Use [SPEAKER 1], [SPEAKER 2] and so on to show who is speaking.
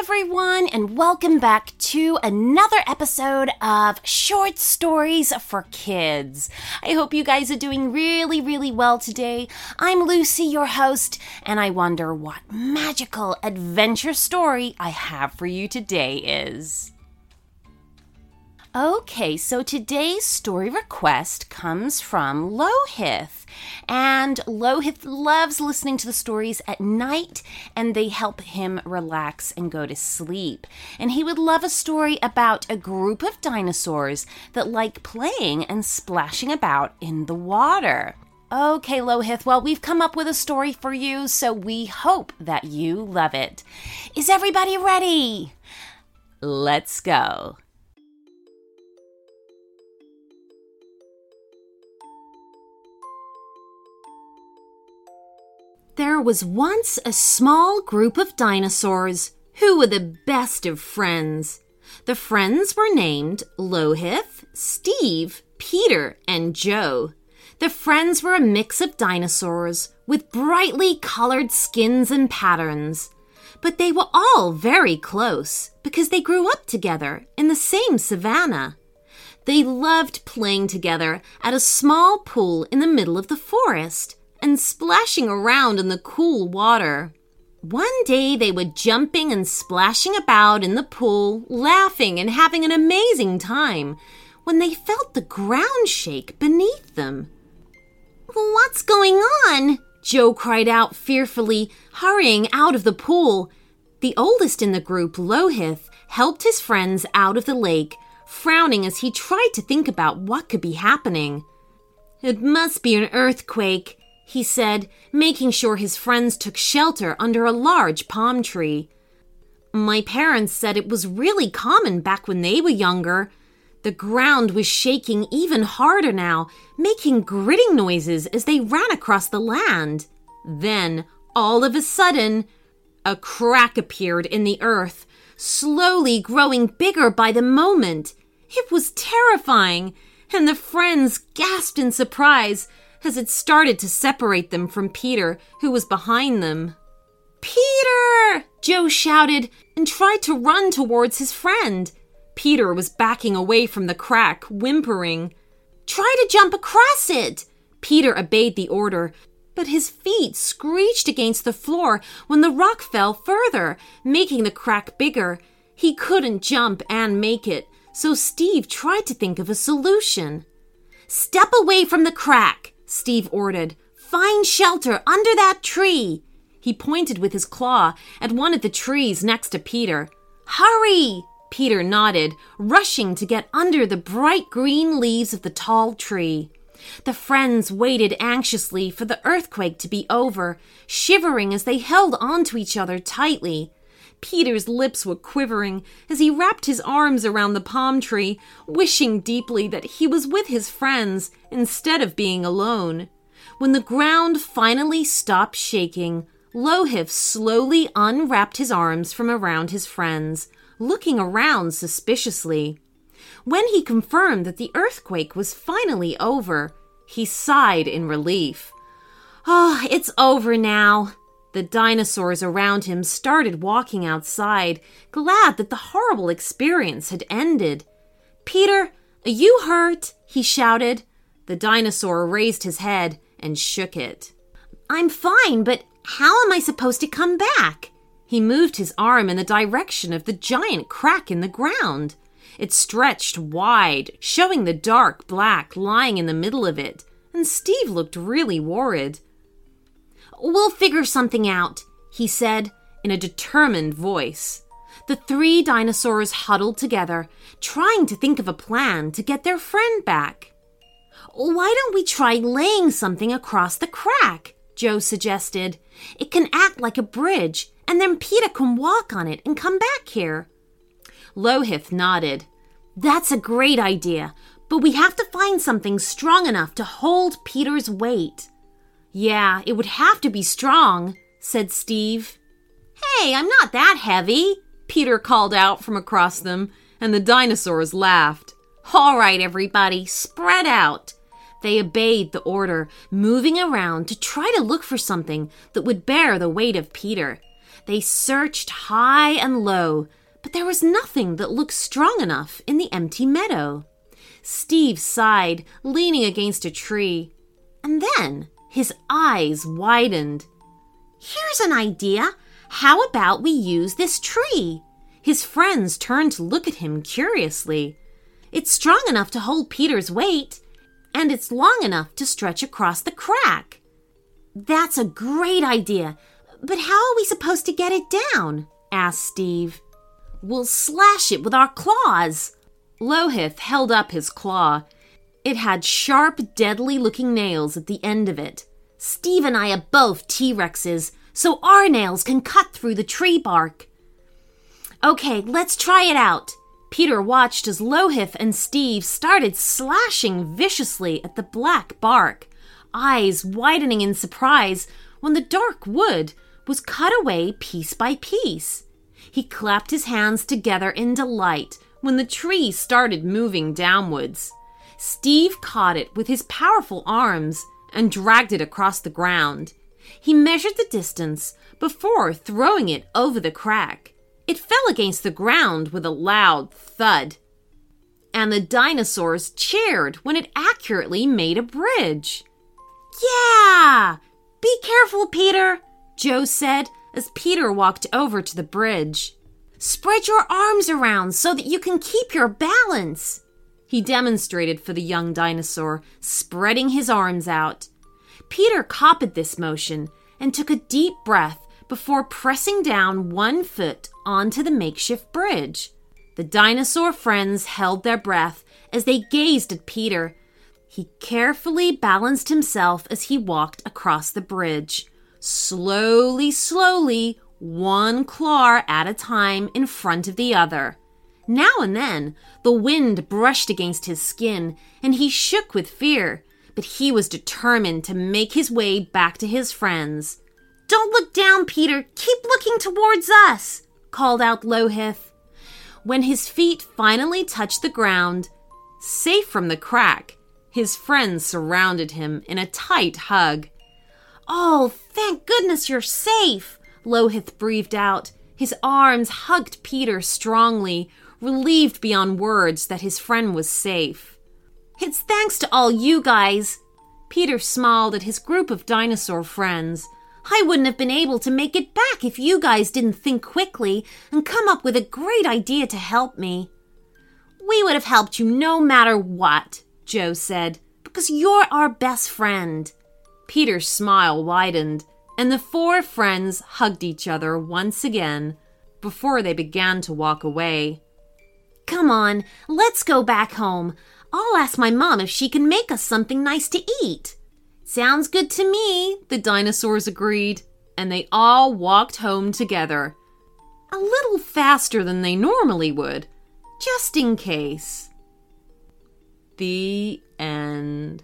[SPEAKER 1] everyone, and welcome back to another episode of Short Stories for Kids. I hope you guys are doing really, really well today. I'm Lucy, your host, and I wonder what magical adventure story I have for you today is. Okay, so today's story request comes from Lohith. And Lohith loves listening to the stories at night, and they help him relax and go to sleep. And he would love a story about a group of dinosaurs that like playing and splashing about in the water. Okay, Lohith, well, we've come up with a story for you, so we hope that you love it. Is everybody ready? Let's go. There was once a small group of dinosaurs who were the best of friends. The friends were named Lohith, Steve, Peter, and Joe. The friends were a mix of dinosaurs with brightly colored skins and patterns. But they were all very close because they grew up together in the same savannah. They loved playing together at a small pool in the middle of the forest and splashing around in the cool water. One day they were jumping and splashing about in the pool, laughing and having an amazing time, when they felt the ground shake beneath them. What's going on? Joe cried out fearfully, hurrying out of the pool. The oldest in the group, Lohith, helped his friends out of the lake, frowning as he tried to think about what could be happening. It must be an earthquake, he said, making sure his friends took shelter under a large palm tree. My parents said it was really common back when they were younger. The ground was shaking even harder now, making gritting noises as they ran across the land. Then, all of a sudden, a crack appeared in the earth, slowly growing bigger by the moment. It was terrifying, and the friends gasped in surprise as it started to separate them from Peter, who was behind them. Peter! Joe shouted and tried to run towards his friend. Peter was backing away from the crack, whimpering. Try to jump across it! Peter obeyed the order, but his feet screeched against the floor when the rock fell further, making the crack bigger. He couldn't jump and make it, so Steve tried to think of a solution. Step away from the crack, Steve ordered. Find shelter under that tree. He pointed with his claw at one of the trees next to Peter. Hurry! Peter nodded, rushing to get under the bright green leaves of the tall tree. The friends waited anxiously for the earthquake to be over, shivering as they held onto each other tightly. Peter's lips were quivering as he wrapped his arms around the palm tree, wishing deeply that he was with his friends instead of being alone. When the ground finally stopped shaking, Lohith slowly unwrapped his arms from around his friends, looking around suspiciously. When he confirmed that the earthquake was finally over, he sighed in relief. Oh, it's over now. The dinosaurs around him started walking outside, glad that the horrible experience had ended. Peter, are you hurt? he shouted. The dinosaur raised his head and shook it. I'm fine, but how am I supposed to come back? He moved his arm in the direction of the giant crack in the ground. It stretched wide, showing the dark black lying in the middle of it, and Steve looked really worried. We'll figure something out, he said in a determined voice. The three dinosaurs huddled together, trying to think of a plan to get their friend back. Why don't we try laying something across the crack? Joe suggested. It can act like a bridge, and then Peter can walk on it and come back here. Lohith nodded. That's a great idea, but we have to find something strong enough to hold Peter's weight. Yeah, it would have to be strong, said Steve. Hey, I'm not that heavy, Peter called out from across them, and the dinosaurs laughed. All right, everybody, spread out. They obeyed the order, moving around to try to look for something that would bear the weight of Peter. They searched high and low, but there was nothing that looked strong enough in the empty meadow. Steve sighed, leaning against a tree. And then his eyes widened. Here's an idea. How about we use this tree? His friends turned to look at him curiously. It's strong enough to hold Peter's weight, and it's long enough to stretch across the crack. That's a great idea, but how are we supposed to get it down? asked Steve. We'll slash it with our claws. Lohith held up his claw. It had sharp, deadly looking nails at the end of it. Steve and I are both T Rexes, so our nails can cut through the tree bark. Okay, let's try it out. Peter watched as Lohith and Steve started slashing viciously at the black bark, eyes widening in surprise when the dark wood was cut away piece by piece. He clapped his hands together in delight when the tree started moving downwards. Steve caught it with his powerful arms and dragged it across the ground. He measured the distance before throwing it over the crack. It fell against the ground with a loud thud. And the dinosaurs cheered when it accurately made a bridge. Yeah! Be careful, Peter, Joe said as Peter walked over to the bridge. Spread your arms around so that you can keep your balance. He demonstrated for the young dinosaur, spreading his arms out. Peter copied this motion and took a deep breath before pressing down one foot onto the makeshift bridge. The dinosaur friends held their breath as they gazed at Peter. He carefully balanced himself as he walked across the bridge. Slowly, slowly, one claw at a time in front of the other. Now and then, the wind brushed against his skin, and he shook with fear, but he was determined to make his way back to his friends. Don't look down, Peter. Keep looking towards us, called out Lohith. When his feet finally touched the ground, safe from the crack, his friends surrounded him in a tight hug. Oh, thank goodness you're safe, Lohith breathed out. His arms hugged Peter strongly, relieved beyond words that his friend was safe. It's thanks to all you guys. Peter smiled at his group of dinosaur friends. I wouldn't have been able to make it back if you guys didn't think quickly and come up with a great idea to help me. We would have helped you no matter what, Joe said, because you're our best friend. Peter's smile widened and the four friends hugged each other once again before they began to walk away. Come on, let's go back home. I'll ask my mom if she can make us something nice to eat. Sounds good to me, the dinosaurs agreed, and they all walked home together. A little faster than they normally would, just in case. The end.